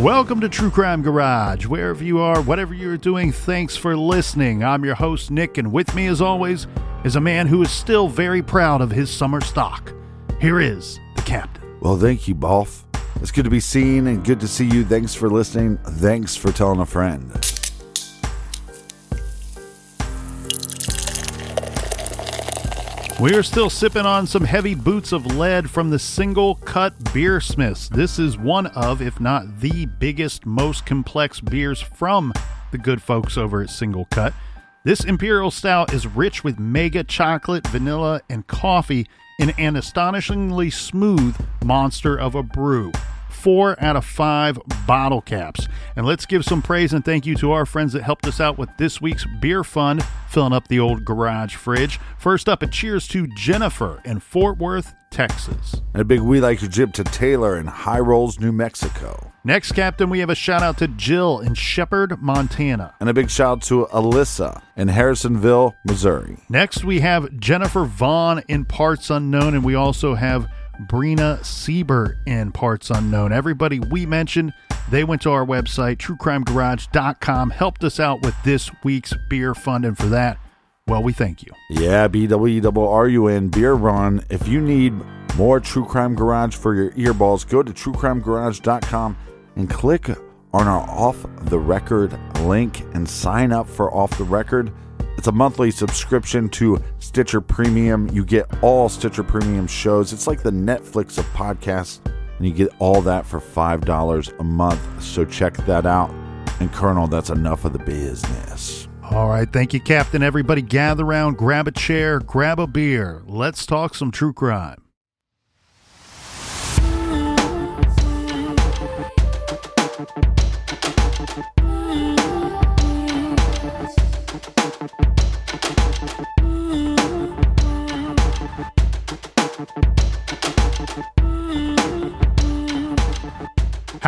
Welcome to True Crime Garage. Wherever you are, whatever you're doing, thanks for listening. I'm your host, Nick, and with me, as always, is a man who is still very proud of his summer stock. Here is the captain. Well, thank you, Boff. It's good to be seen and good to see you. Thanks for listening. Thanks for telling a friend. We are still sipping on some heavy boots of lead from the SingleCut Beersmiths. This is one of, if not the biggest, most complex beers from the good folks over at SingleCut. This Imperial Stout is rich with mega chocolate, vanilla, and coffee in an astonishingly smooth monster of a brew four out of five bottle caps. And let's give some praise and thank you to our friends that helped us out with this week's beer fund, filling up the old garage fridge. First up, a cheers to Jennifer in Fort Worth, Texas. And a big we like your jib to Taylor in High Rolls, New Mexico. Next, Captain, we have a shout out to Jill in Shepherd, Montana. And a big shout out to Alyssa in Harrisonville, Missouri. Next, we have Jennifer Vaughn in Parts Unknown, and we also have Brina Siebert in Parts Unknown. Everybody we mentioned, they went to our website, truecrimegarage.com, helped us out with this week's beer fund, and for that, well, we thank you. Yeah, B-W-R-U-N, Beer Run. If you need more True Crime Garage for your earballs, go to truecrimegarage.com and click on our Off the Record link and sign up for Off the Record. It's a monthly subscription to Stitcher Premium. You get all Stitcher Premium shows. It's like the Netflix of podcasts, and you get all that for $5 a month. So check that out. And Colonel, that's enough of the business. All right. Thank you, Captain. Everybody gather around, grab a chair, grab a beer. Let's talk some true crime.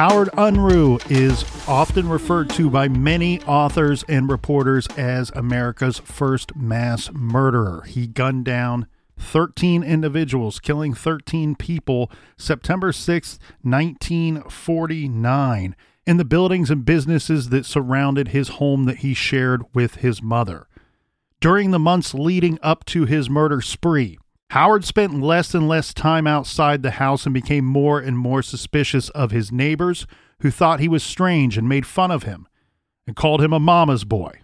Howard Unruh is often referred to by many authors and reporters as America's first mass murderer. He gunned down 13 individuals, killing 13 people September 6, 1949, in the buildings and businesses that surrounded his home that he shared with his mother. During the months leading up to his murder spree, Howard spent less and less time outside the house and became more and more suspicious of his neighbors who thought he was strange and made fun of him and called him a mama's boy.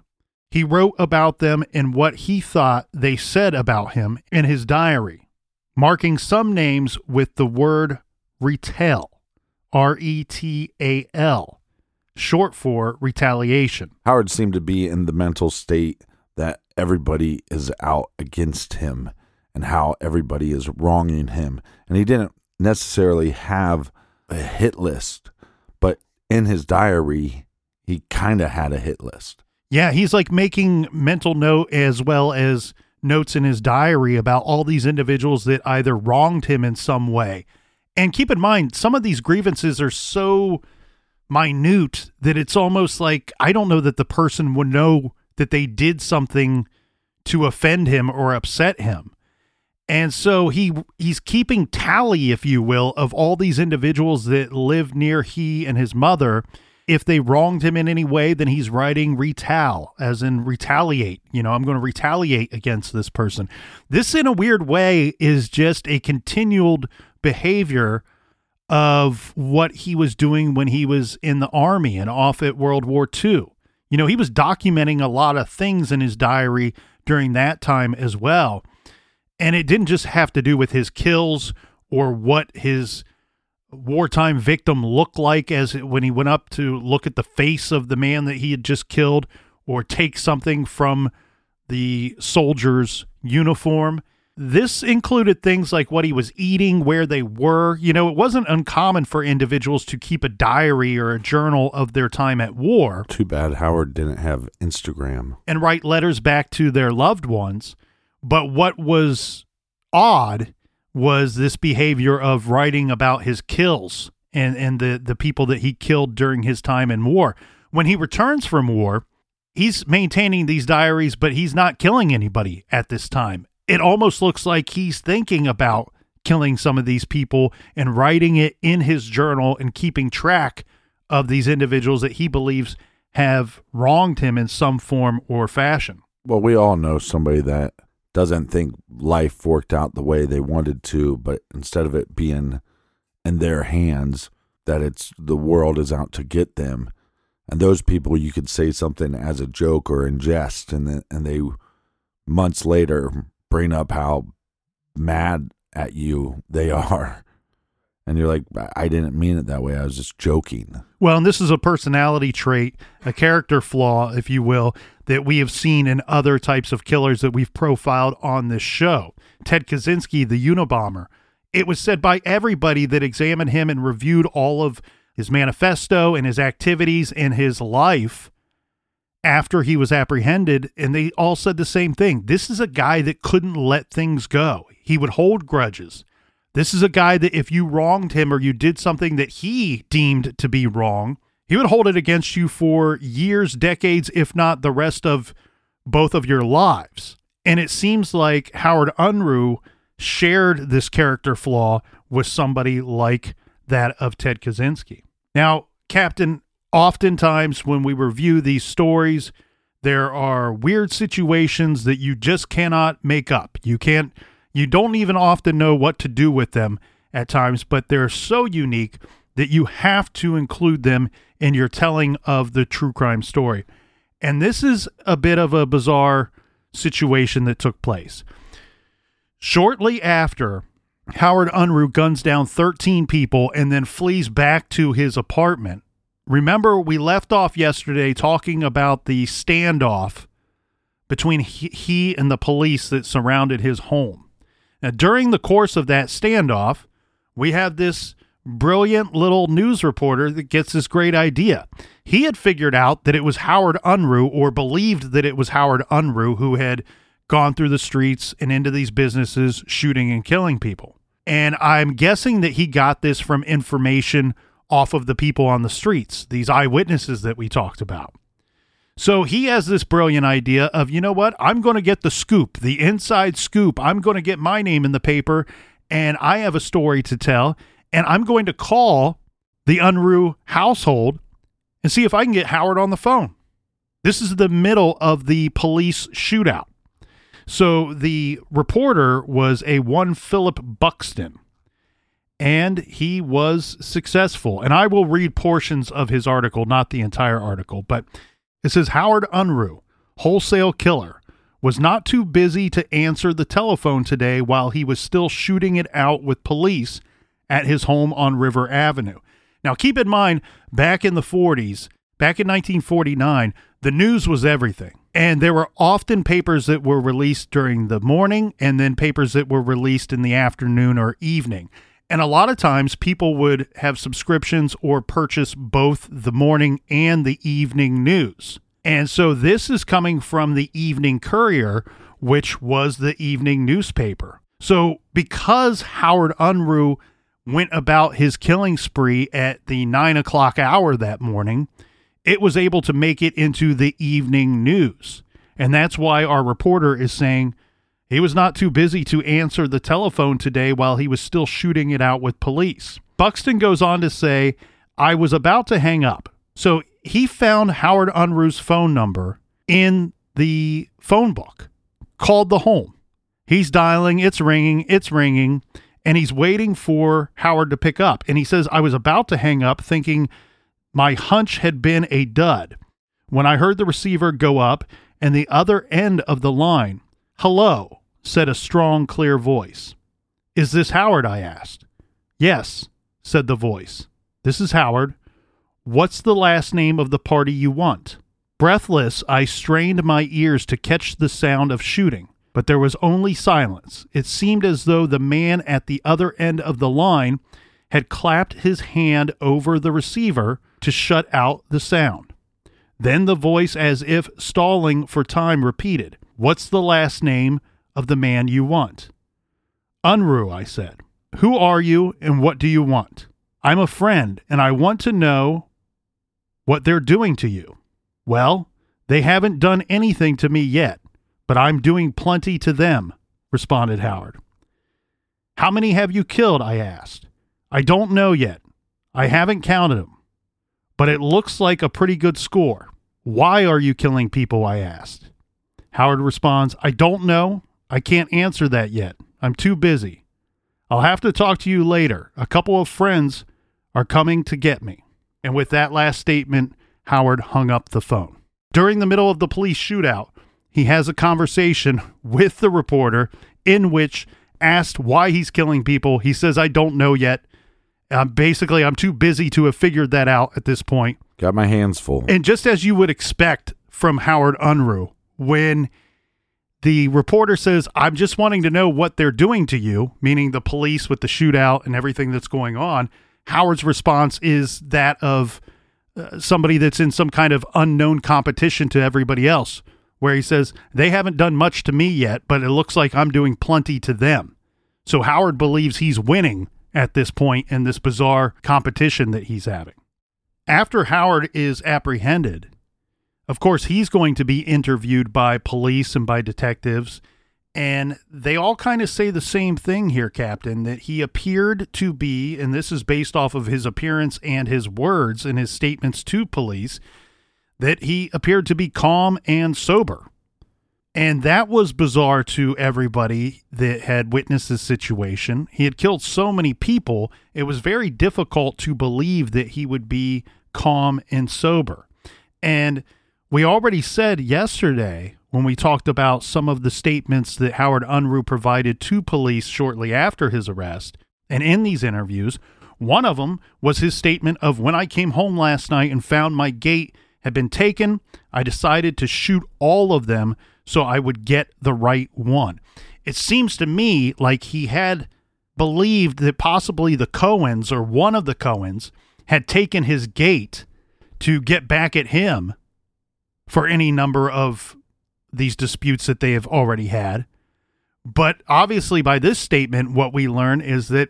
He wrote about them and what he thought they said about him in his diary, marking some names with the word retal, R E T A L, short for retaliation. Howard seemed to be in the mental state that everybody is out against him and how everybody is wronging him. And he didn't necessarily have a hit list, but in his diary, he kind of had a hit list. Yeah, he's like making mental note as well as notes in his diary about all these individuals that either wronged him in some way. And keep in mind, some of these grievances are so minute that it's almost like I don't know that the person would know that they did something to offend him or upset him. And so he he's keeping tally, if you will, of all these individuals that live near he and his mother. If they wronged him in any way, then he's writing retal, as in retaliate. You know, I'm going to retaliate against this person. This, in a weird way, is just a continued behavior of what he was doing when he was in the army and off at World War II. You know, he was documenting a lot of things in his diary during that time as well. And it didn't just have to do with his kills or what his wartime victim looked like as it, when he went up to look at the face of the man that he had just killed or take something from the soldier's uniform. This included things like what he was eating, where they were. You know, it wasn't uncommon for individuals to keep a diary or a journal of their time at war. Too bad Howard didn't have Instagram. And write letters back to their loved ones. But what was odd was this behavior of writing about his kills and, and the, the people that he killed during his time in war. When he returns from war, he's maintaining these diaries, but he's not killing anybody at this time. It almost looks like he's thinking about killing some of these people and writing it in his journal and keeping track of these individuals that he believes have wronged him in some form or fashion. Well, we all know somebody that doesn't think life worked out the way they wanted to, but instead of it being in their hands, that it's the world is out to get them. And those people, you could say something as a joke or in jest, and then, and they months later bring up how mad at you they are. And you're like, I didn't mean it that way. I was just joking. Well, and this is a personality trait, a character flaw, if you will, that we have seen in other types of killers that we've profiled on this show. Ted Kaczynski, the Unabomber. It was said by everybody that examined him and reviewed all of his manifesto and his activities in his life after he was apprehended, and they all said the same thing. This is a guy that couldn't let things go. He would hold grudges. This is a guy that if you wronged him or you did something that he deemed to be wrong, he would hold it against you for years, decades, if not the rest of both of your lives. And it seems like Howard Unruh shared this character flaw with somebody like that of Ted Kaczynski. Now, Captain, oftentimes when we review these stories, there are weird situations that you just cannot make up. You can't you don't even often know what to do with them at times, but they're so unique that you have to include them in your telling of the true crime story. And this is a bit of a bizarre situation that took place. Shortly after, Howard Unruh guns down 13 people and then flees back to his apartment. Remember, we left off yesterday talking about the standoff between he, and the police that surrounded his home. Now, during the course of that standoff, we have this brilliant little news reporter that gets this great idea. He had figured out that it was Howard Unruh, or believed that it was Howard Unruh, who had gone through the streets and into these businesses shooting and killing people. And I'm guessing that he got this from information off of the people on the streets, these eyewitnesses that we talked about. So he has this brilliant idea of, you know what? I'm going to get the scoop, the inside scoop. I'm going to get my name in the paper and I have a story to tell. And I'm going to call the Unruh household and see if I can get Howard on the phone. This is the middle of the police shootout. So the reporter was a one Philip Buxton, and he was successful. And I will read portions of his article, not the entire article, but it says Howard Unruh, wholesale killer, was not too busy to answer the telephone today while he was still shooting it out with police at his home on River Avenue. Now, keep in mind, back in the 40s, back in 1949, the news was everything. And there were often papers that were released during the morning and then papers that were released in the afternoon or evening. And a lot of times people would have subscriptions or purchase both the morning and the evening news. And so this is coming from the Evening Courier, which was the evening newspaper. So because Howard Unruh went about his killing spree at the nine o'clock hour that morning, it was able to make it into the evening news. And that's why our reporter is saying he was not too busy to answer the telephone today while he was still shooting it out with police. Buxton goes on to say, I was about to hang up. So he found Howard Unruh's phone number in the phone book, called the home. He's dialing, it's ringing, it's ringing, and he's waiting for Howard to pick up. And he says, I was about to hang up thinking my hunch had been a dud. When I heard the receiver go up and the other end of the line, hello, said a strong, clear voice. Is this Howard? I asked. Yes, said the voice. This is Howard. What's the last name of the party you want? Breathless, I strained my ears to catch the sound of shooting, but there was only silence. It seemed as though the man at the other end of the line had clapped his hand over the receiver to shut out the sound. Then the voice, as if stalling for time, repeated, What's the last name of the man you want? Unruh, I said. Who are you and what do you want? I'm a friend and I want to know what they're doing to you. Well, they haven't done anything to me yet, but I'm doing plenty to them, responded Howard. How many have you killed? I asked. I don't know yet. I haven't counted them, but it looks like a pretty good score. Why are you killing people? I asked. Howard responds, I don't know. I can't answer that yet. I'm too busy. I'll have to talk to you later. A couple of friends are coming to get me. And with that last statement, Howard hung up the phone. During the middle of the police shootout, he has a conversation with the reporter in which asked why he's killing people. He says, I don't know yet. Um, basically, I'm too busy to have figured that out at this point. Got my hands full. And just as you would expect from Howard Unruh, when the reporter says, I'm just wanting to know what they're doing to you, meaning the police with the shootout and everything that's going on, Howard's response is that of uh, somebody that's in some kind of unknown competition to everybody else, where he says, They haven't done much to me yet, but it looks like I'm doing plenty to them. So Howard believes he's winning at this point in this bizarre competition that he's having. After Howard is apprehended, of course, he's going to be interviewed by police and by detectives. And they all kind of say the same thing here, Captain, that he appeared to be, and this is based off of his appearance and his words and his statements to police, that he appeared to be calm and sober. And that was bizarre to everybody that had witnessed this situation. He had killed so many people, it was very difficult to believe that he would be calm and sober. And we already said yesterday when we talked about some of the statements that Howard Unruh provided to police shortly after his arrest. And in these interviews, one of them was his statement of when I came home last night and found my gate had been taken, I decided to shoot all of them so I would get the right one. It seems to me like he had believed that possibly the Cohens or one of the Cohens had taken his gate to get back at him for any number of these disputes that they have already had. But obviously, by this statement, what we learn is that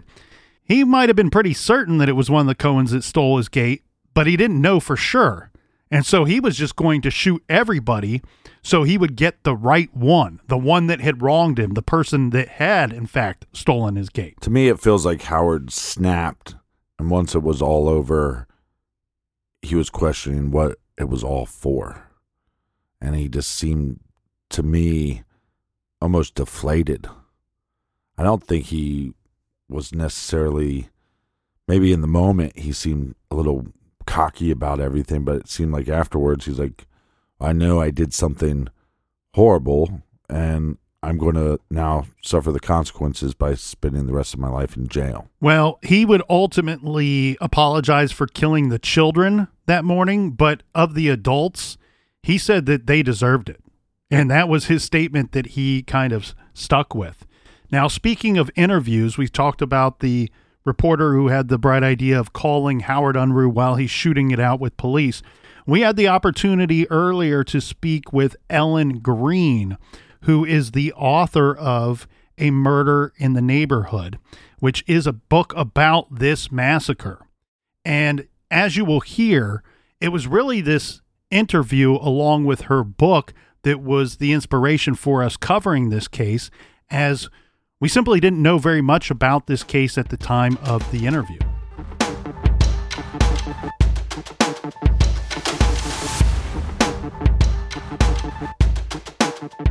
he might have been pretty certain that it was one of the Cohens that stole his gate, but he didn't know for sure. And so he was just going to shoot everybody so he would get the right one, the one that had wronged him, the person that had, in fact, stolen his gate. To me, it feels like Howard snapped, and once it was all over, he was questioning what it was all for and he just seemed to me almost deflated. I don't think he was necessarily maybe in the moment he seemed a little cocky about everything, but it seemed like afterwards he's like, I know I did something horrible and I'm going to now suffer the consequences by spending the rest of my life in jail. Well, he would ultimately apologize for killing the children that morning, but of the adults, he said that they deserved it. And that was his statement that he kind of stuck with. Now, speaking of interviews, we talked about the reporter who had the bright idea of calling Howard Unruh while he's shooting it out with police. We had the opportunity earlier to speak with Ellen Green, who is the author of A Murder in the Neighborhood, which is a book about this massacre. And as you will hear, it was really this interview along with her book that was the inspiration for us covering this case, as we simply didn't know very much about this case at the time of the interview.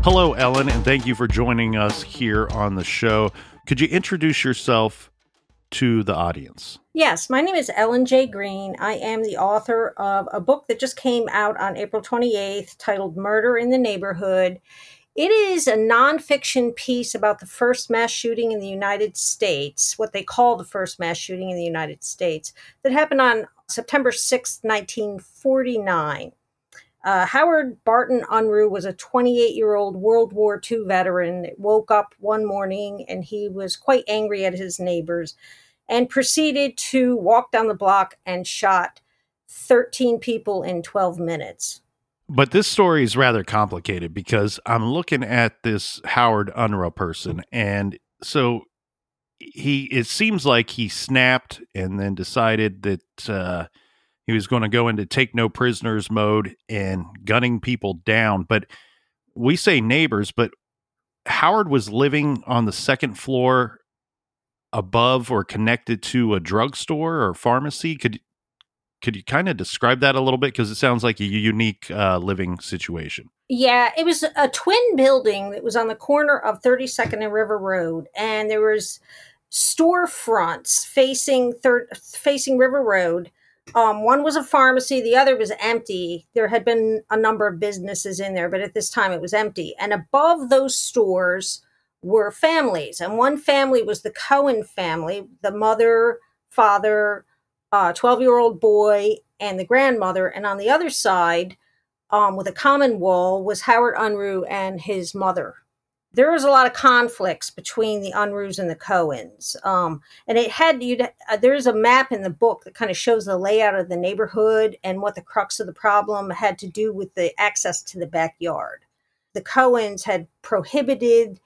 Hello, Ellen, and thank you for joining us here on the show. Could you introduce yourself to the audience? Yes, my name is Ellen J. Green. I am the author of a book that just came out on April 28th titled Murder in the Neighborhood. It is a nonfiction piece about the first mass shooting in the United States, what they call the first mass shooting in the United States, that happened on September 6, 1949. Uh, Howard Barton Unruh was a 28 year old World War II veteran that woke up one morning and he was quite angry at his neighbors and proceeded to walk down the block and shot 13 people in 12 minutes. But this story is rather complicated because I'm looking at this Howard Unruh person, and so he it seems like he snapped and then decided that uh, he was going to go into take no prisoners mode and gunning people down. But we say neighbors, but Howard was living on the second floor above or connected to a drugstore or pharmacy. Could could you kind of describe that a little bit because it sounds like a unique uh, living situation? Yeah, it was a twin building that was on the corner of 32nd and River Road, and there was storefronts facing third facing River Road um, one was a pharmacy, the other was empty. There had been a number of businesses in there, but at this time it was empty. And above those stores were families. And one family was the Cohen family the mother, father, 12 uh, year old boy, and the grandmother. And on the other side, um, with a common wall, was Howard Unruh and his mother there was a lot of conflicts between the Unruhs and the Cohens. Um, and it had you. Uh, there's a map in the book that kind of shows the layout of the neighborhood and what the crux of the problem had to do with the access to the backyard. The Cohens had prohibited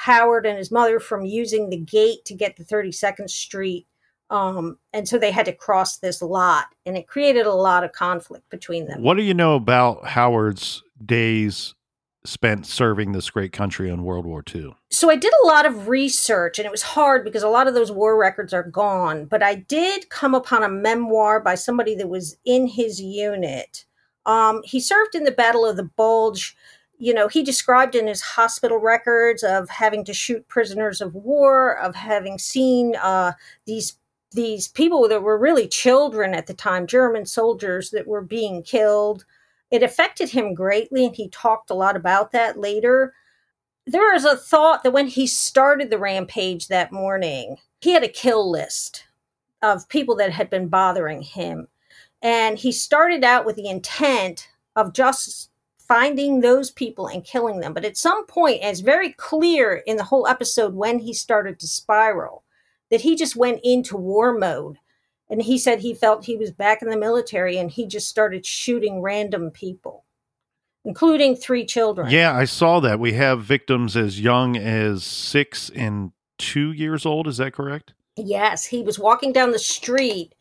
Howard and his mother from using the gate to get to 32nd Street. Um, and so they had to cross this lot, and it created a lot of conflict between them. What do you know about Howard's days spent serving this great country in World War II? So I did a lot of research and it was hard because a lot of those war records are gone, but I did come upon a memoir by somebody that was in his unit. Um, he served in the Battle of the Bulge. You know, he described in his hospital records of having to shoot prisoners of war, of having seen uh, these these people that were really children at the time, German soldiers that were being killed it affected him greatly, and he talked a lot about that later. There is a thought that when he started the rampage that morning, he had a kill list of people that had been bothering him. And he started out with the intent of just finding those people and killing them. But at some point, it's very clear in the whole episode when he started to spiral that he just went into war mode. And he said he felt he was back in the military and he just started shooting random people including three children. Yeah i saw that. We have victims as young as six and two years old. Is that correct? Yes he was walking down the street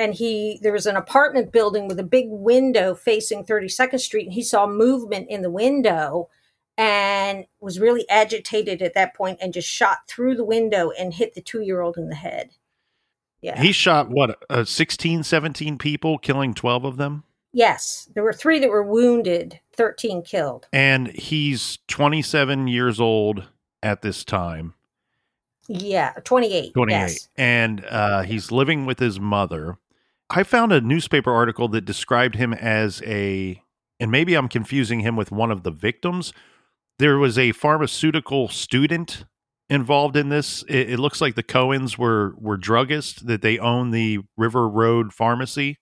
and he there was an apartment building with a big window facing 32nd street and he saw movement in the window and was really agitated at that point and just shot through the window and hit the two year old in the head yeah. He shot what, uh, 16, 17 people, killing 12 of them? Yes. There were three that were wounded, 13 killed. And he's 27 years old at this time. Yeah, 28. 28. Yes. And uh, he's living with his mother. I found a newspaper article that described him as a, and maybe I'm confusing him with one of the victims. There was a pharmaceutical student involved in this? It, it, looks like the Cohens were were druggists that they own the River Road Pharmacy.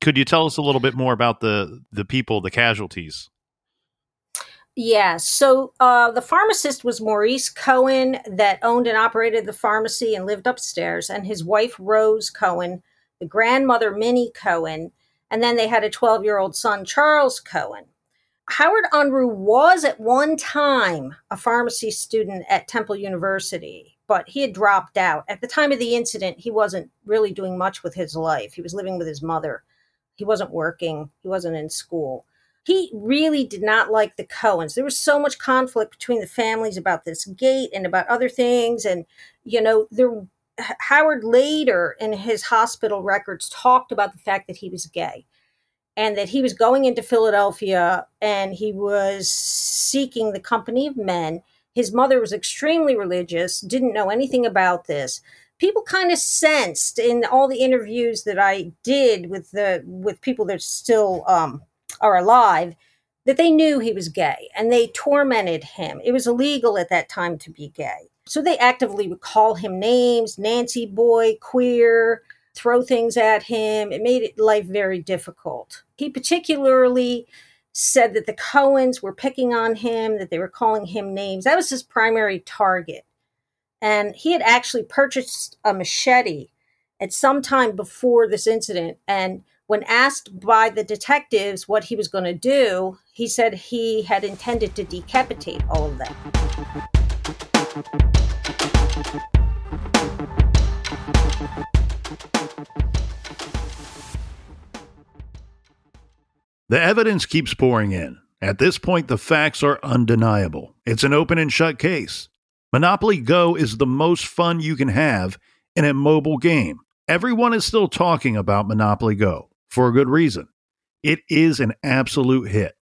Could you tell us a little bit more about the the people, the casualties? Yeah, so uh, the pharmacist was Maurice Cohen that owned and operated the pharmacy and lived upstairs, and his wife Rose Cohen, the grandmother Minnie Cohen, And then they had a 12 year old son, Charles Cohen. Howard Unruh was at one time a pharmacy student at Temple University, but he had dropped out. At the time of the incident, he wasn't really doing much with his life. He was living with his mother. He wasn't working, he wasn't in school. He really did not like the Cohens. There was so much conflict between the families about this gate and about other things. And, you know, there Howard later in his hospital records talked about the fact that he was gay and that he was going into Philadelphia and he was seeking the company of men. His mother was extremely religious, didn't know anything about this. People kind of sensed in all the interviews that I did with the with people that still um, are alive that they knew he was gay and they tormented him. It was illegal at that time to be gay. So they actively would call him names, Nancy boy, queer, throw things at him. It made life very difficult. He particularly said that the Cohens were picking on him, that they were calling him names. That was his primary target. And he had actually purchased a machete at some time before this incident. And when asked by the detectives what he was going to do, he said he had intended to decapitate all of them. The evidence keeps pouring in. At this point, the facts are undeniable. It's an open and shut case. Monopoly Go is the most fun you can have in a mobile game. Everyone is still talking about Monopoly Go for a good reason. It is an absolute hit.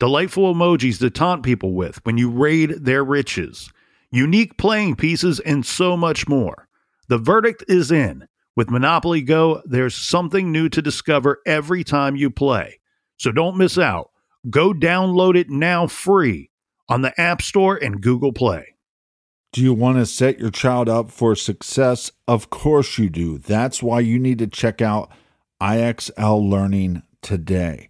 delightful emojis to taunt people with when you raid their riches, unique playing pieces, and so much more. The verdict is in. With Monopoly Go, there's something new to discover every time you play. So don't miss out. Go download it now free on the App Store and Google Play. Do you want to set your child up for success? Of course you do. That's why you need to check out IXL Learning today.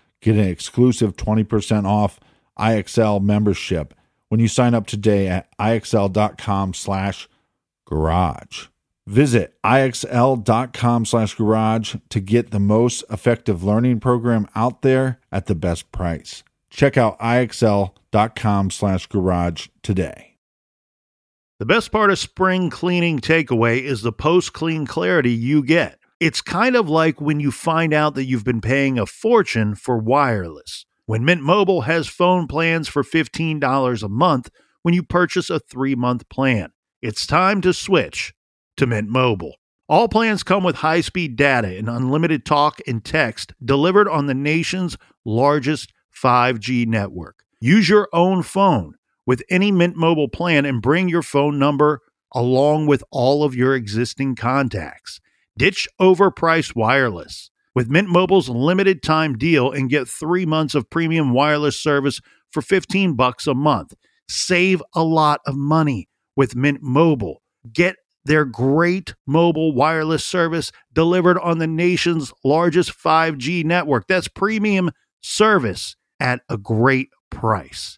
get an exclusive 20% off IXL membership when you sign up today at IXL.com slash garage. Visit ixl.com slash garage to get the most effective learning program out there at the best price. Check out ixl.com slash garage today. The best part of spring cleaning takeaway is the post clean clarity you get. It's kind of like when you find out that you've been paying a fortune for wireless. When Mint Mobile has phone plans for $15 a month when you purchase a three month plan, it's time to switch to Mint Mobile. All plans come with high speed data and unlimited talk and text delivered on the nation's largest 5G network. Use your own phone with any Mint Mobile plan and bring your phone number along with all of your existing contacts. Ditch overpriced wireless with Mint Mobile's limited time deal and get 3 months of premium wireless service for 15 bucks a month. Save a lot of money with Mint Mobile. Get their great mobile wireless service delivered on the nation's largest 5G network. That's premium service at a great price.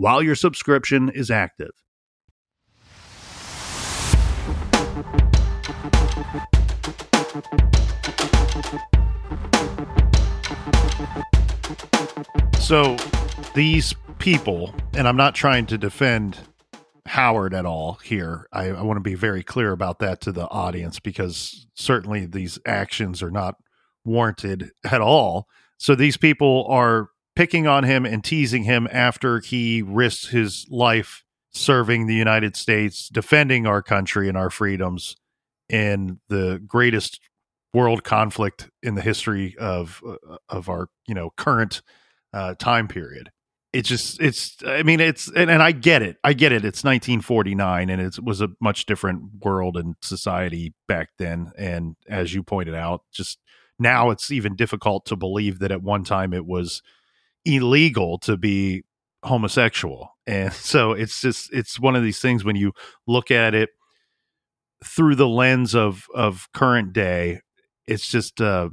while your subscription is active. So these people, and I'm not trying to defend Howard at all here. I, I want to be very clear about that to the audience because certainly these actions are not warranted at all. So these people are picking on him and teasing him after he risked his life serving the United States, defending our country and our freedoms in the greatest world conflict in the history of uh, of our you know current uh, time period. It's just it's I mean it's and, and I get it. I get it. It's 1949 and it was a much different world and society back then. And as you pointed out just now it's even difficult to believe that at one time it was illegal to be homosexual. And so it's just it's one of these things when you look at it through the lens of of current day it's just uh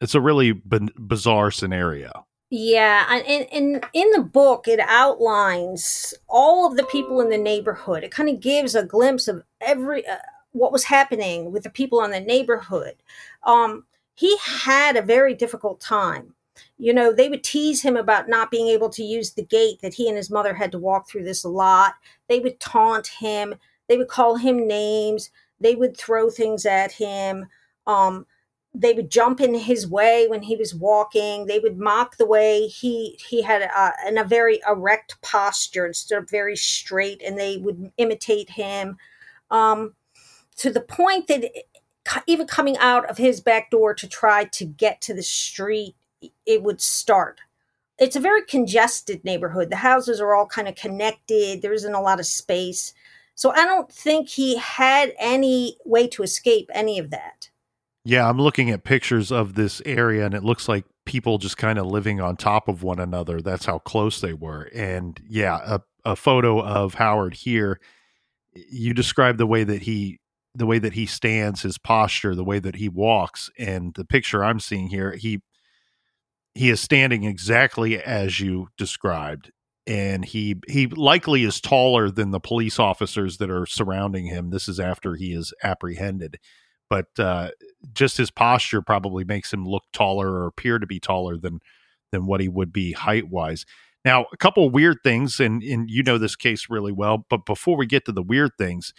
it's a really b- bizarre scenario. Yeah and in in the book it outlines all of the people in the neighborhood. It kind of gives a glimpse of every uh, what was happening with the people in the neighborhood. Um he had a very difficult time you know, they would tease him about not being able to use the gate that he and his mother had to walk through this lot. They would taunt him. They would call him names. They would throw things at him. Um, they would jump in his way when he was walking. They would mock the way he he had a, in a very erect posture instead of very straight, and they would imitate him um, to the point that even coming out of his back door to try to get to the street it would start. It's a very congested neighborhood. The houses are all kind of connected. There isn't a lot of space. So I don't think he had any way to escape any of that. Yeah, I'm looking at pictures of this area and it looks like people just kind of living on top of one another. That's how close they were. And yeah, a, a photo of Howard here. You describe the way that he the way that he stands, his posture, the way that he walks, and the picture I'm seeing here, he he is standing exactly as you described and he he likely is taller than the police officers that are surrounding him. This is after he is apprehended. But uh, just his posture probably makes him look taller or appear to be taller than than what he would be height wise now a couple weird things and and you know this case really well but before we get to the weird things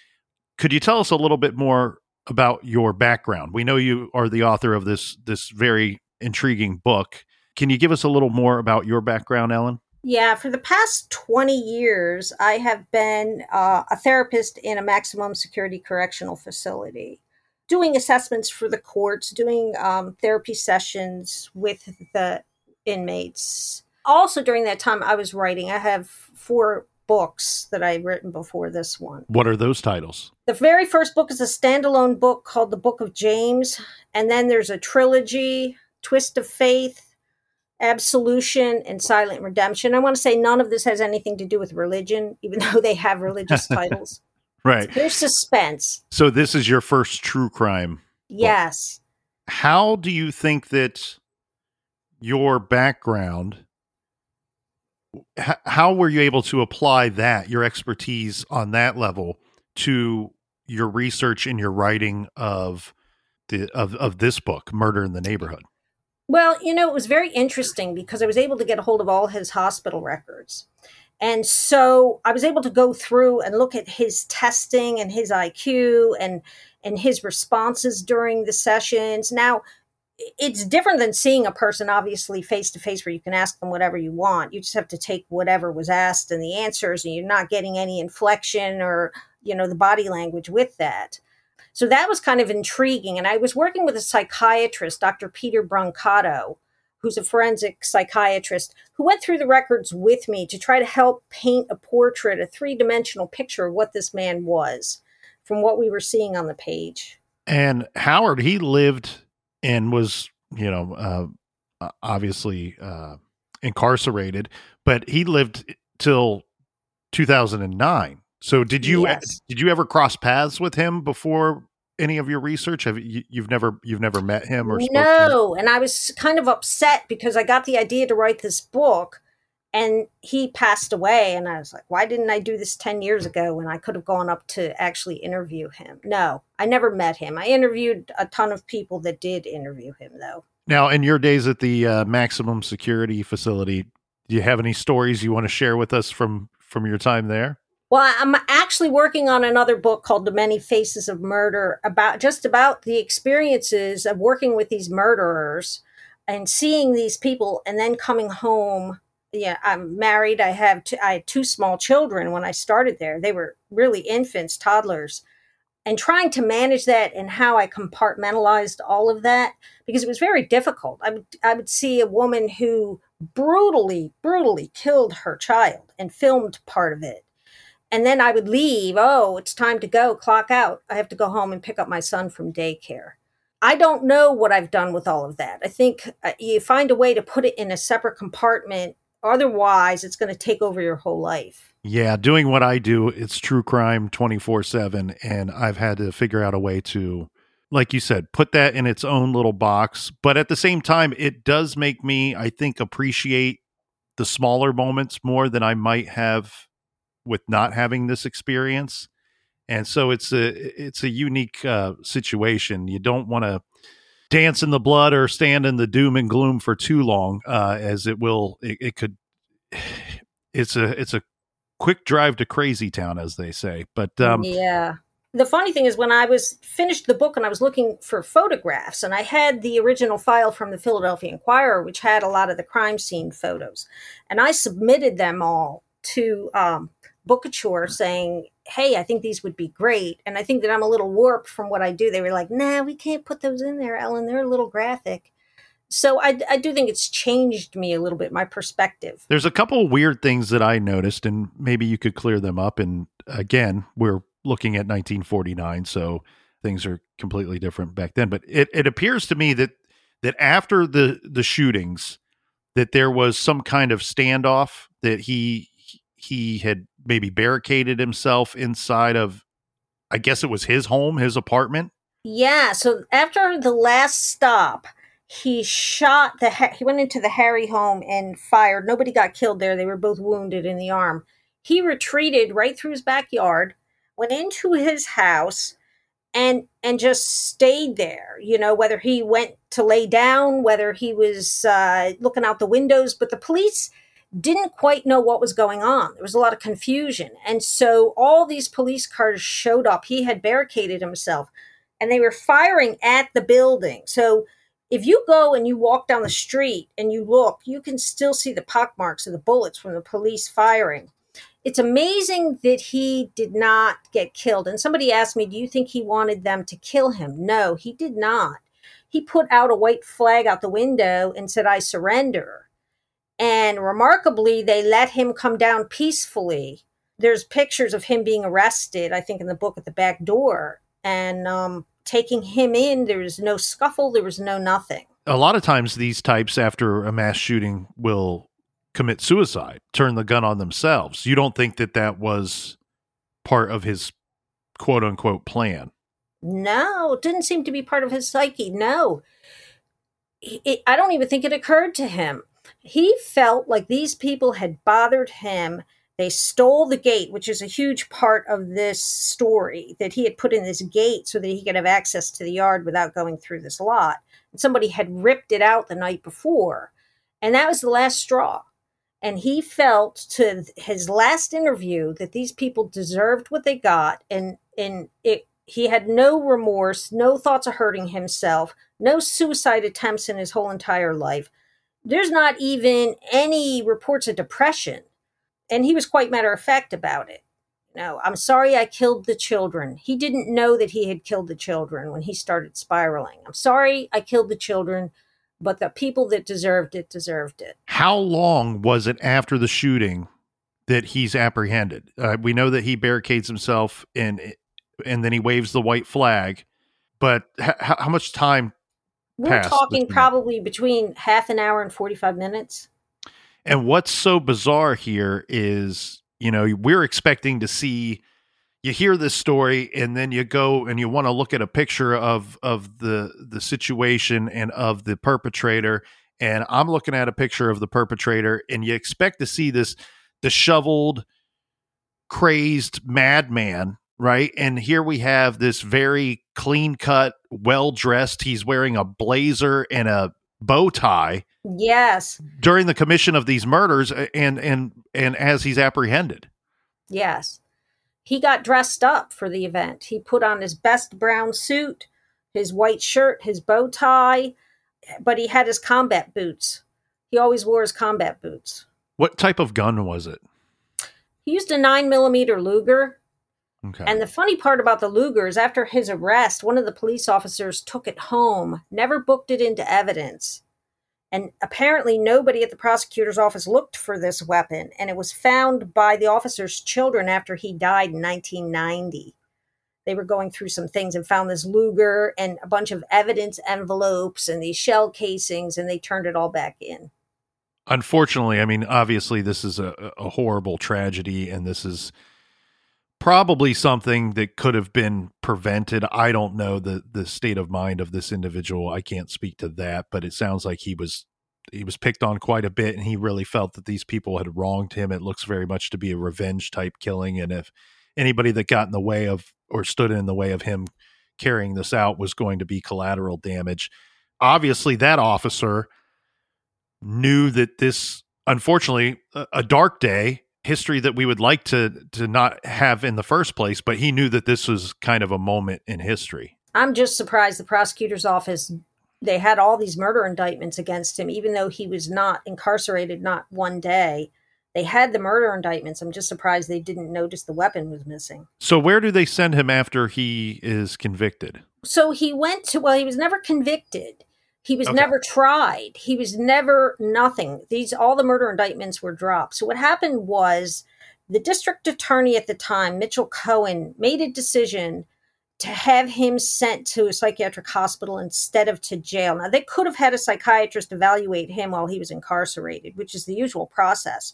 could you tell us a little bit more about your background? We know you are the author of this this very intriguing book can you give us a little more about your background ellen yeah, for the past 20 years, I have been uh, a therapist in a maximum security correctional facility, doing assessments for the courts, doing um, therapy sessions with the inmates. Also, during that time, I was writing. I have four books that I've written before this one. What are those titles? The very first book is a standalone book called The Book of James, and then there's a trilogy, Twist of Faith, absolution and silent redemption. I want to say none of this has anything to do with religion, even though they have religious titles. Right. There's suspense. So this is your first true crime. Yes. Book. How do you think that your background how were you able to apply that your expertise on that level to your research and your writing of the of, of this book murder in the neighborhood well, you know, it was very interesting because I was able to get a hold of all his hospital records. And so I was able to go through and look at his testing and his IQ and and his responses during the sessions. Now, it's different than seeing a person obviously face to face where you can ask them whatever you want. You just have to take whatever was asked and the answers and you're not getting any inflection or, you know, the body language with that. So that was kind of intriguing. And I was working with a psychiatrist, Dr. Peter Brancato, who's a forensic psychiatrist, who went through the records with me to try to help paint a portrait, a three dimensional picture of what this man was from what we were seeing on the page. And Howard, he lived and was, you know, uh, obviously uh, incarcerated, but he lived till 2009. So did you yes. did you ever cross paths with him before any of your research? Have you, you've never you've never met him or no? And I was kind of upset because I got the idea to write this book, and he passed away, and I was like, why didn't I do this ten years ago when I could have gone up to actually interview him? No, I never met him. I interviewed a ton of people that did interview him, though. Now, in your days at the uh, maximum security facility, do you have any stories you want to share with us from from your time there? Well, I'm actually working on another book called The Many Faces of Murder about just about the experiences of working with these murderers and seeing these people and then coming home. Yeah, I'm married. I have two, I had two small children when I started there. They were really infants, toddlers, and trying to manage that and how I compartmentalized all of that because it was very difficult. I would I would see a woman who brutally, brutally killed her child and filmed part of it and then I would leave. Oh, it's time to go, clock out. I have to go home and pick up my son from daycare. I don't know what I've done with all of that. I think uh, you find a way to put it in a separate compartment. Otherwise, it's going to take over your whole life. Yeah, doing what I do, it's true crime 24 7. And I've had to figure out a way to, like you said, put that in its own little box. But at the same time, it does make me, I think, appreciate the smaller moments more than I might have with not having this experience. And so it's a it's a unique uh, situation. You don't want to dance in the blood or stand in the doom and gloom for too long uh, as it will it, it, could it's a it's a quick drive to crazy town as they say. But um, yeah. The funny thing is when i was finished the book and i was looking for photographs and i had the original file from the philadelphia inquirer which had a lot of the crime scene photos. And i submitted them all to um, Bookouture mm. saying, Hey, I think these would be great. And I think that I'm a little warped from what I do. They were like, Nah, we can't put those in there, Ellen. They're a little graphic. So I, I do think it's changed me a little bit, my perspective. There's a couple weird things that I noticed, and maybe you could clear them up. And again, we're looking at 1949. So things are completely different back then. But it, it appears to me that that after the the shootings, that there was some kind of standoff that he he had maybe barricaded himself inside of I guess it was his home, his apartment. Yeah. So after the last stop, he shot the he went into the Harrie home and fired. Nobody got killed there. They were both wounded in the arm. He retreated right through his backyard, went into his house, and and just stayed there you know whether he went to lay down whether he was uh, looking out the windows but the police didn't quite know what was going on there was a lot of confusion and so all these police cars showed up he had barricaded himself and they were firing at the building so if you go and you walk down the street and you look you can still see the pockmarks of the bullets from the police firing it's amazing that he did not get killed. And somebody asked me, Do you think he wanted them to kill him? No, he did not. He put out a white flag out the window and said, I surrender. And remarkably, they let him come down peacefully. There's pictures of him being arrested, I think, in the book at the back door. And um, taking him in, there was no scuffle, there was no nothing. A lot of times, these types, after a mass shooting, will commit suicide, turn the gun on themselves. You don't think that that was part of his quote unquote plan? No, it didn't seem to be part of his psyche. No. It, I don't even think it occurred to him. He felt like these people had bothered him. They stole the gate, which is a huge part of this story, that he had put in this gate so that he could have access to the yard without going through this lot. And somebody had ripped it out the night before. And that was the last straw and he felt to his last interview that these people deserved what they got and and it he had no remorse no thoughts of hurting himself no suicide attempts in his whole entire life there's not even any reports of depression and he was quite matter of fact about it no i'm sorry i killed the children he didn't know that he had killed the children when he started spiraling i'm sorry i killed the children but the people that deserved it deserved it. How long was it after the shooting that he's apprehended? Uh, we know that he barricades himself and and then he waves the white flag, but h- how much time? We're talking probably between half an hour and forty five minutes. And what's so bizarre here is, you know, we're expecting to see you hear this story and then you go and you want to look at a picture of of the the situation and of the perpetrator and I'm looking at a picture of the perpetrator and you expect to see this disheveled crazed madman right and here we have this very clean cut well dressed he's wearing a blazer and a bow tie yes during the commission of these murders and and and as he's apprehended yes he got dressed up for the event. He put on his best brown suit, his white shirt, his bow tie, but he had his combat boots. He always wore his combat boots. What type of gun was it? He used a nine millimeter Luger. Okay. And the funny part about the Luger is after his arrest, one of the police officers took it home, never booked it into evidence. And apparently, nobody at the prosecutor's office looked for this weapon, and it was found by the officer's children after he died in 1990. They were going through some things and found this Luger and a bunch of evidence envelopes and these shell casings, and they turned it all back in. Unfortunately, I mean, obviously, this is a, a horrible tragedy, and this is probably something that could have been prevented. I don't know the the state of mind of this individual. I can't speak to that, but it sounds like he was he was picked on quite a bit and he really felt that these people had wronged him. It looks very much to be a revenge type killing and if anybody that got in the way of or stood in the way of him carrying this out was going to be collateral damage. Obviously that officer knew that this unfortunately a, a dark day history that we would like to to not have in the first place but he knew that this was kind of a moment in history. I'm just surprised the prosecutor's office they had all these murder indictments against him even though he was not incarcerated not one day. They had the murder indictments. I'm just surprised they didn't notice the weapon was missing. So where do they send him after he is convicted? So he went to well he was never convicted he was okay. never tried. He was never nothing. These all the murder indictments were dropped. So what happened was the district attorney at the time, Mitchell Cohen, made a decision to have him sent to a psychiatric hospital instead of to jail. Now, they could have had a psychiatrist evaluate him while he was incarcerated, which is the usual process.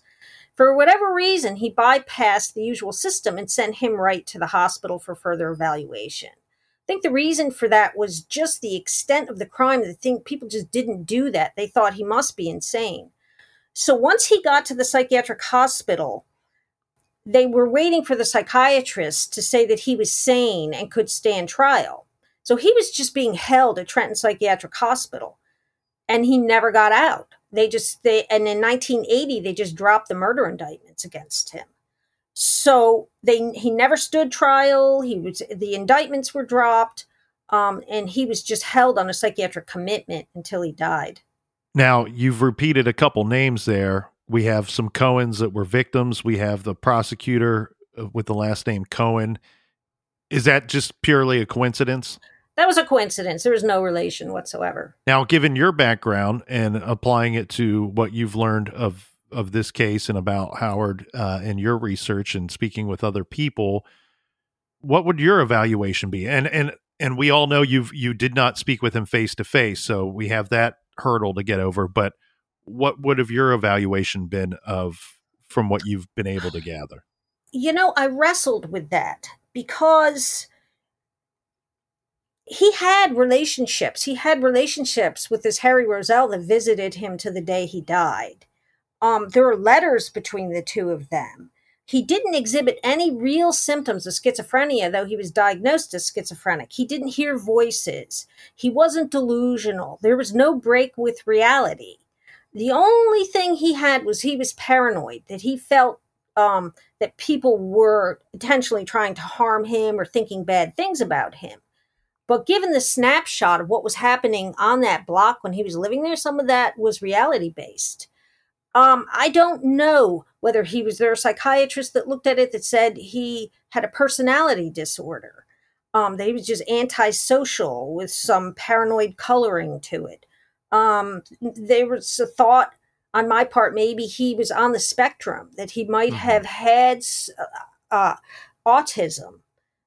For whatever reason, he bypassed the usual system and sent him right to the hospital for further evaluation. I think the reason for that was just the extent of the crime. The thing people just didn't do that. They thought he must be insane. So once he got to the psychiatric hospital, they were waiting for the psychiatrist to say that he was sane and could stand trial. So he was just being held at Trenton Psychiatric Hospital and he never got out. They just they and in 1980 they just dropped the murder indictments against him. So they he never stood trial. He was the indictments were dropped, um, and he was just held on a psychiatric commitment until he died. Now you've repeated a couple names there. We have some Cohens that were victims. We have the prosecutor uh, with the last name Cohen. Is that just purely a coincidence? That was a coincidence. There was no relation whatsoever. Now, given your background and applying it to what you've learned of of this case and about Howard uh, and your research and speaking with other people, what would your evaluation be? And and and we all know you've you did not speak with him face to face, so we have that hurdle to get over. But what would have your evaluation been of from what you've been able to gather? You know, I wrestled with that because he had relationships. He had relationships with this Harry Roselle that visited him to the day he died. Um, there were letters between the two of them. He didn't exhibit any real symptoms of schizophrenia, though he was diagnosed as schizophrenic. He didn't hear voices. He wasn't delusional. There was no break with reality. The only thing he had was he was paranoid, that he felt um, that people were intentionally trying to harm him or thinking bad things about him. But given the snapshot of what was happening on that block when he was living there, some of that was reality based. Um, I don't know whether he was there a psychiatrist that looked at it that said he had a personality disorder. Um, that he was just antisocial with some paranoid coloring to it. Um, there was a thought on my part maybe he was on the spectrum that he might mm-hmm. have had uh, uh, autism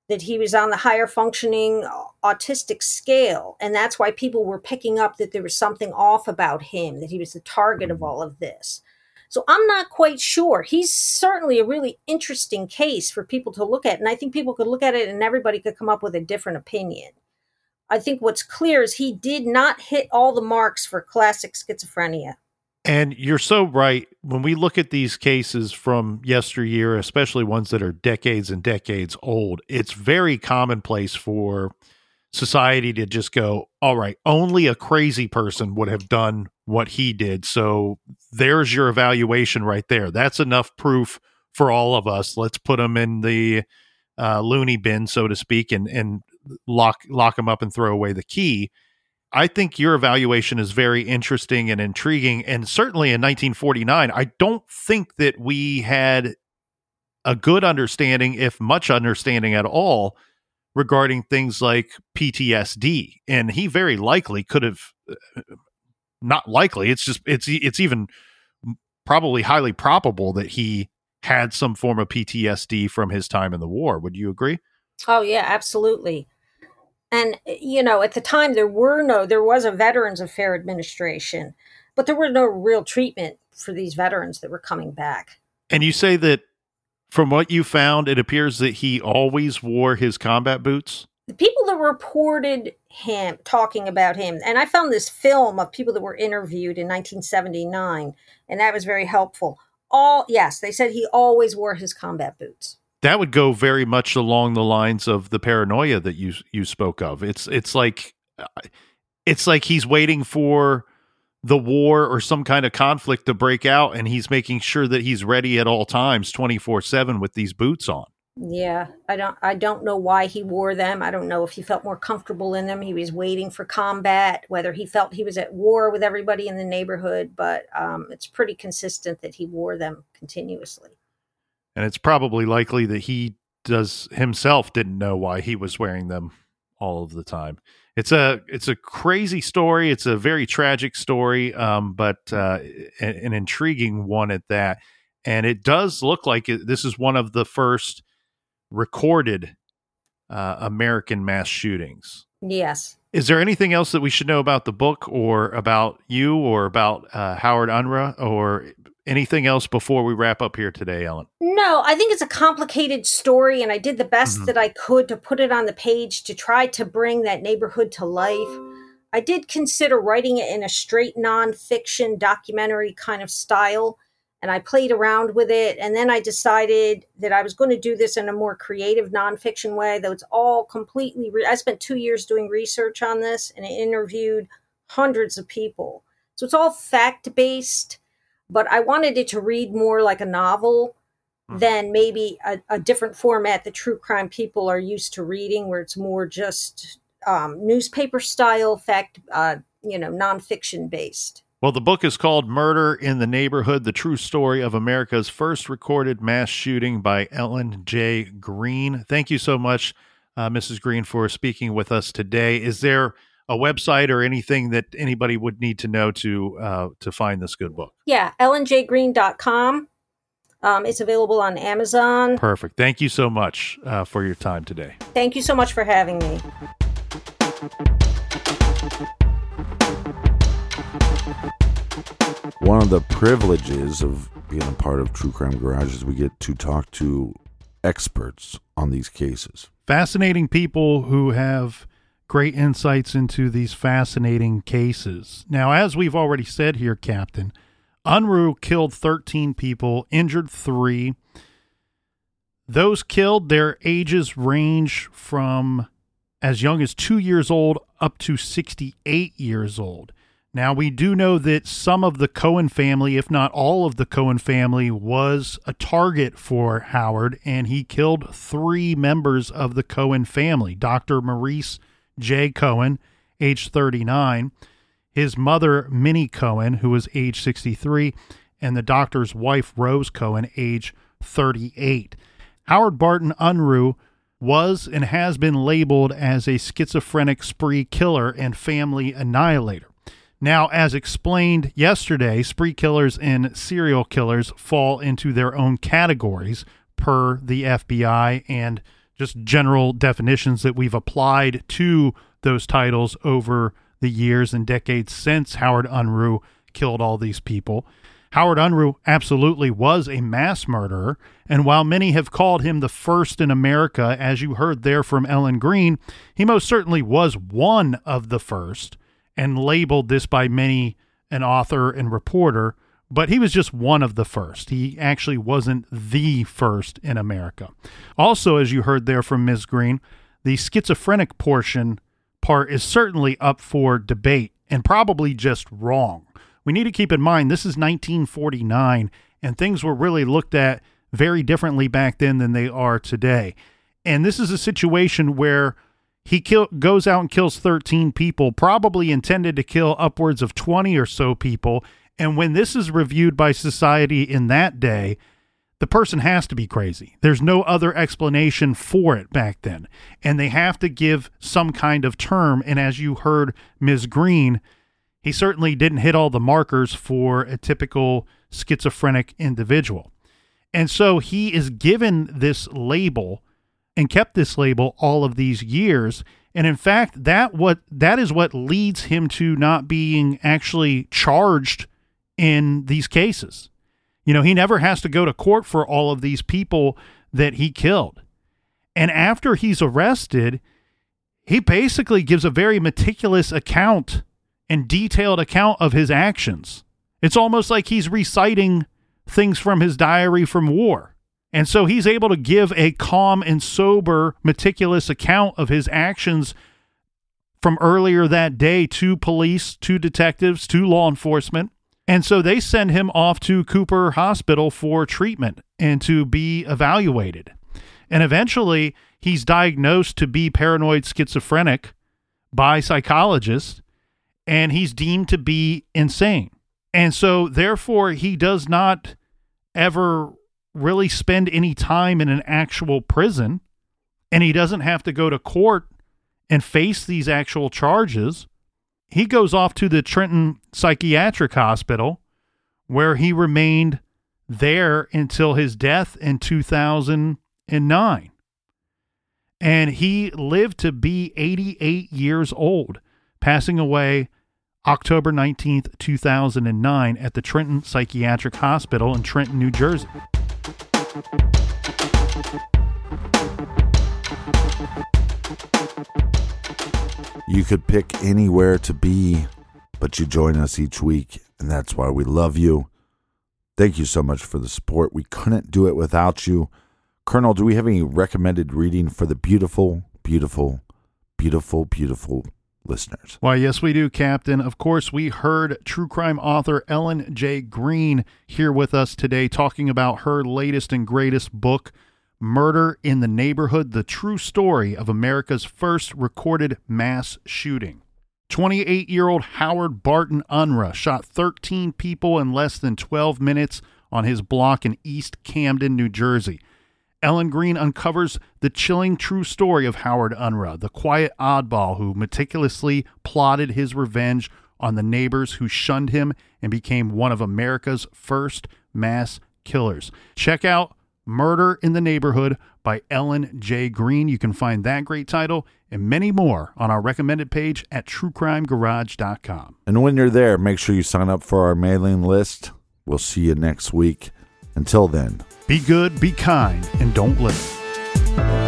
that he was on the higher functioning autistic scale. And that's why people were picking up that there was something off about him, that he was the target of mm-hmm. all of this. So I'm not quite sure. He's certainly a really interesting case for people to look at. And I think people could look at it and everybody could come up with a different opinion. I think what's clear is he did not hit all the marks for classic schizophrenia. And you're so right. When we look at these cases from yesteryear, especially ones that are decades and decades old, it's very commonplace for society to just go, all right, only a crazy person would have done what he did. So there's your evaluation right there. That's enough proof for all of us. Let's put them in the uh, loony bin, so to speak, and and lock lock them up and throw away the key. I think your evaluation is very interesting and intriguing. And certainly in 1949, I don't think that we had a good understanding, if much understanding at all, regarding things like PTSD. And he very likely could have, uh, not likely, it's just, it's, it's even probably highly probable that he had some form of PTSD from his time in the war. Would you agree? Oh, yeah, absolutely and eh, you know at the time there were no there was a veterans affair administration but there were no real treatment for these veterans that were coming back. And you say that from what you found it appears that he always wore his combat boots? The people that reported him talking about him and i found this film of people that were interviewed in 1979 and that was very helpful. All yes they said he always wore his combat boots that would go very much along the lines of the paranoia that you you spoke of. It's it's like it's like he's waiting for the war or some kind of conflict to break out and he's making sure that he's ready at all times 24/7 with these boots on. Yeah, I don't I don't know why he wore them. I don't know if he felt more comfortable in them. He was waiting for combat, whether he felt he was at war with everybody in the neighborhood, but um, it's pretty consistent that he wore them continuously and it's probably likely that he does himself didn't know why he was wearing them all of the time. It's a it's a crazy story. It's a very tragic story, um, but uh, an, an, intriguing one at that. And it does look like it, this is one of the first recorded uh, American mass shootings. Yes. Is there anything else that we should know about the book or about you or about uh, Howard Unruh or anything else before we wrap up here today, Ellen? No, I think it's a complicated story, and I did the best Mhm. that I could to put it on the page to try to bring that neighborhood to life. I did consider writing it in a straight nonfiction documentary kind of style, and I played around with it. And then I decided that I was going to do this in a more creative nonfiction way, though it's all completely. Re- I spent two years doing research on this and I interviewed hundreds of people. So it's all fact based, but I wanted it to read more like a novel Mhm. than maybe a, a different format that true crime people are used to reading, where it's more just um, newspaper style, fact, uh, you know, nonfiction based. Well, the book is called Murder in the Neighborhood The True Story of America's First Recorded Mass Shooting by Ellen J. Green. Thank you so much, uh, Mrs. Green, for speaking with us today. Is there a website or anything that anybody would need to know to uh, to find this good book? Yeah, ellenjgreen.com. Um, it's available on Amazon. Perfect. Thank you so much uh, for your time today. Thank you so much for having me. One of the privileges of being a part of True Crime Garage is we get to talk to experts on these cases. Fascinating people who have great insights into these fascinating cases. Now, as we've already said here, Captain, Unruh killed 13 people, injured three. Those killed, their ages range from as young as two years old up to 68 years old. Now, we do know that some of the Cohen family, if not all of the Cohen family, was a target for Howard, and he killed three members of the Cohen family Dr. Maurice J. Cohen, age 39, his mother, Minnie Cohen, who was age 63, and the doctor's wife, Rose Cohen, age 38. Howard Barton Unruh was and has been labeled as a schizophrenic spree killer and family annihilator. Now, as explained yesterday, spree killers and serial killers fall into their own categories per the FBI and just general definitions that we've applied to those titles over the years and decades since Howard Unruh killed all these people. Howard Unruh absolutely was a mass murderer, and while many have called him the first in America, as you heard there from Ellen Green, he most certainly was one of the first and labeled this by many an author and reporter, but he was just one of the first. He actually wasn't the first in America. Also, as you heard there from Ms. Green, the schizophrenic portion part is certainly up for debate and probably just wrong. We need to keep in mind this is 1949 and things were really looked at very differently back then than they are today. And this is a situation where he kill, goes out and kills 13 people, probably intended to kill upwards of 20 or so people. And when this is reviewed by society in that day, the person has to be crazy. There's no other explanation for it back then. And they have to give some kind of term. And as you heard Ms. Green, he certainly didn't hit all the markers for a typical schizophrenic individual. And so he is given this label and kept this label all of these years. And in fact, that what that is what leads him to not being actually charged in these cases. You know, he never has to go to court for all of these people that he killed. And after he's arrested, he basically gives a very meticulous account and detailed account of his actions. It's almost like he's reciting things from his diary from war. And so he's able to give a calm and sober, meticulous account of his actions from earlier that day to police, to detectives, to law enforcement. And so they send him off to Cooper Hospital for treatment and to be evaluated. And eventually he's diagnosed to be paranoid schizophrenic by psychologists and he's deemed to be insane. And so therefore he does not ever really spend any time in an actual prison and he doesn't have to go to court and face these actual charges. He goes off to the Trenton Psychiatric Hospital where he remained there until his death in 2009. And he lived to be 88 years old, passing away October 19th, 2009, at the Trenton Psychiatric Hospital in Trenton, New Jersey. You could pick anywhere to be, but you join us each week, and that's why we love you. Thank you so much for the support. We couldn't do it without you. Colonel, do we have any recommended reading for the beautiful, beautiful, beautiful, beautiful listeners? Why, yes, we do, Captain. Of course, we heard true crime author Ellen J. Green here with us today talking about her latest and greatest book, Murder in the Neighborhood The True Story of America's First Recorded Mass Shooting. 28 year old Howard Barton Unruh shot 13 people in less than 12 minutes on his block in East Camden, New Jersey. Ellen Green uncovers the chilling true story of Howard Unruh, the quiet oddball who meticulously plotted his revenge on the neighbors who shunned him and became one of America's first mass killers. Check out Murder in the Neighborhood by Ellen J. Green. You can find that great title and many more on our recommended page at truecrimegarage.com. And when you're there, make sure you sign up for our mailing list. We'll see you next week. Until then, Be good, be kind, and don't live.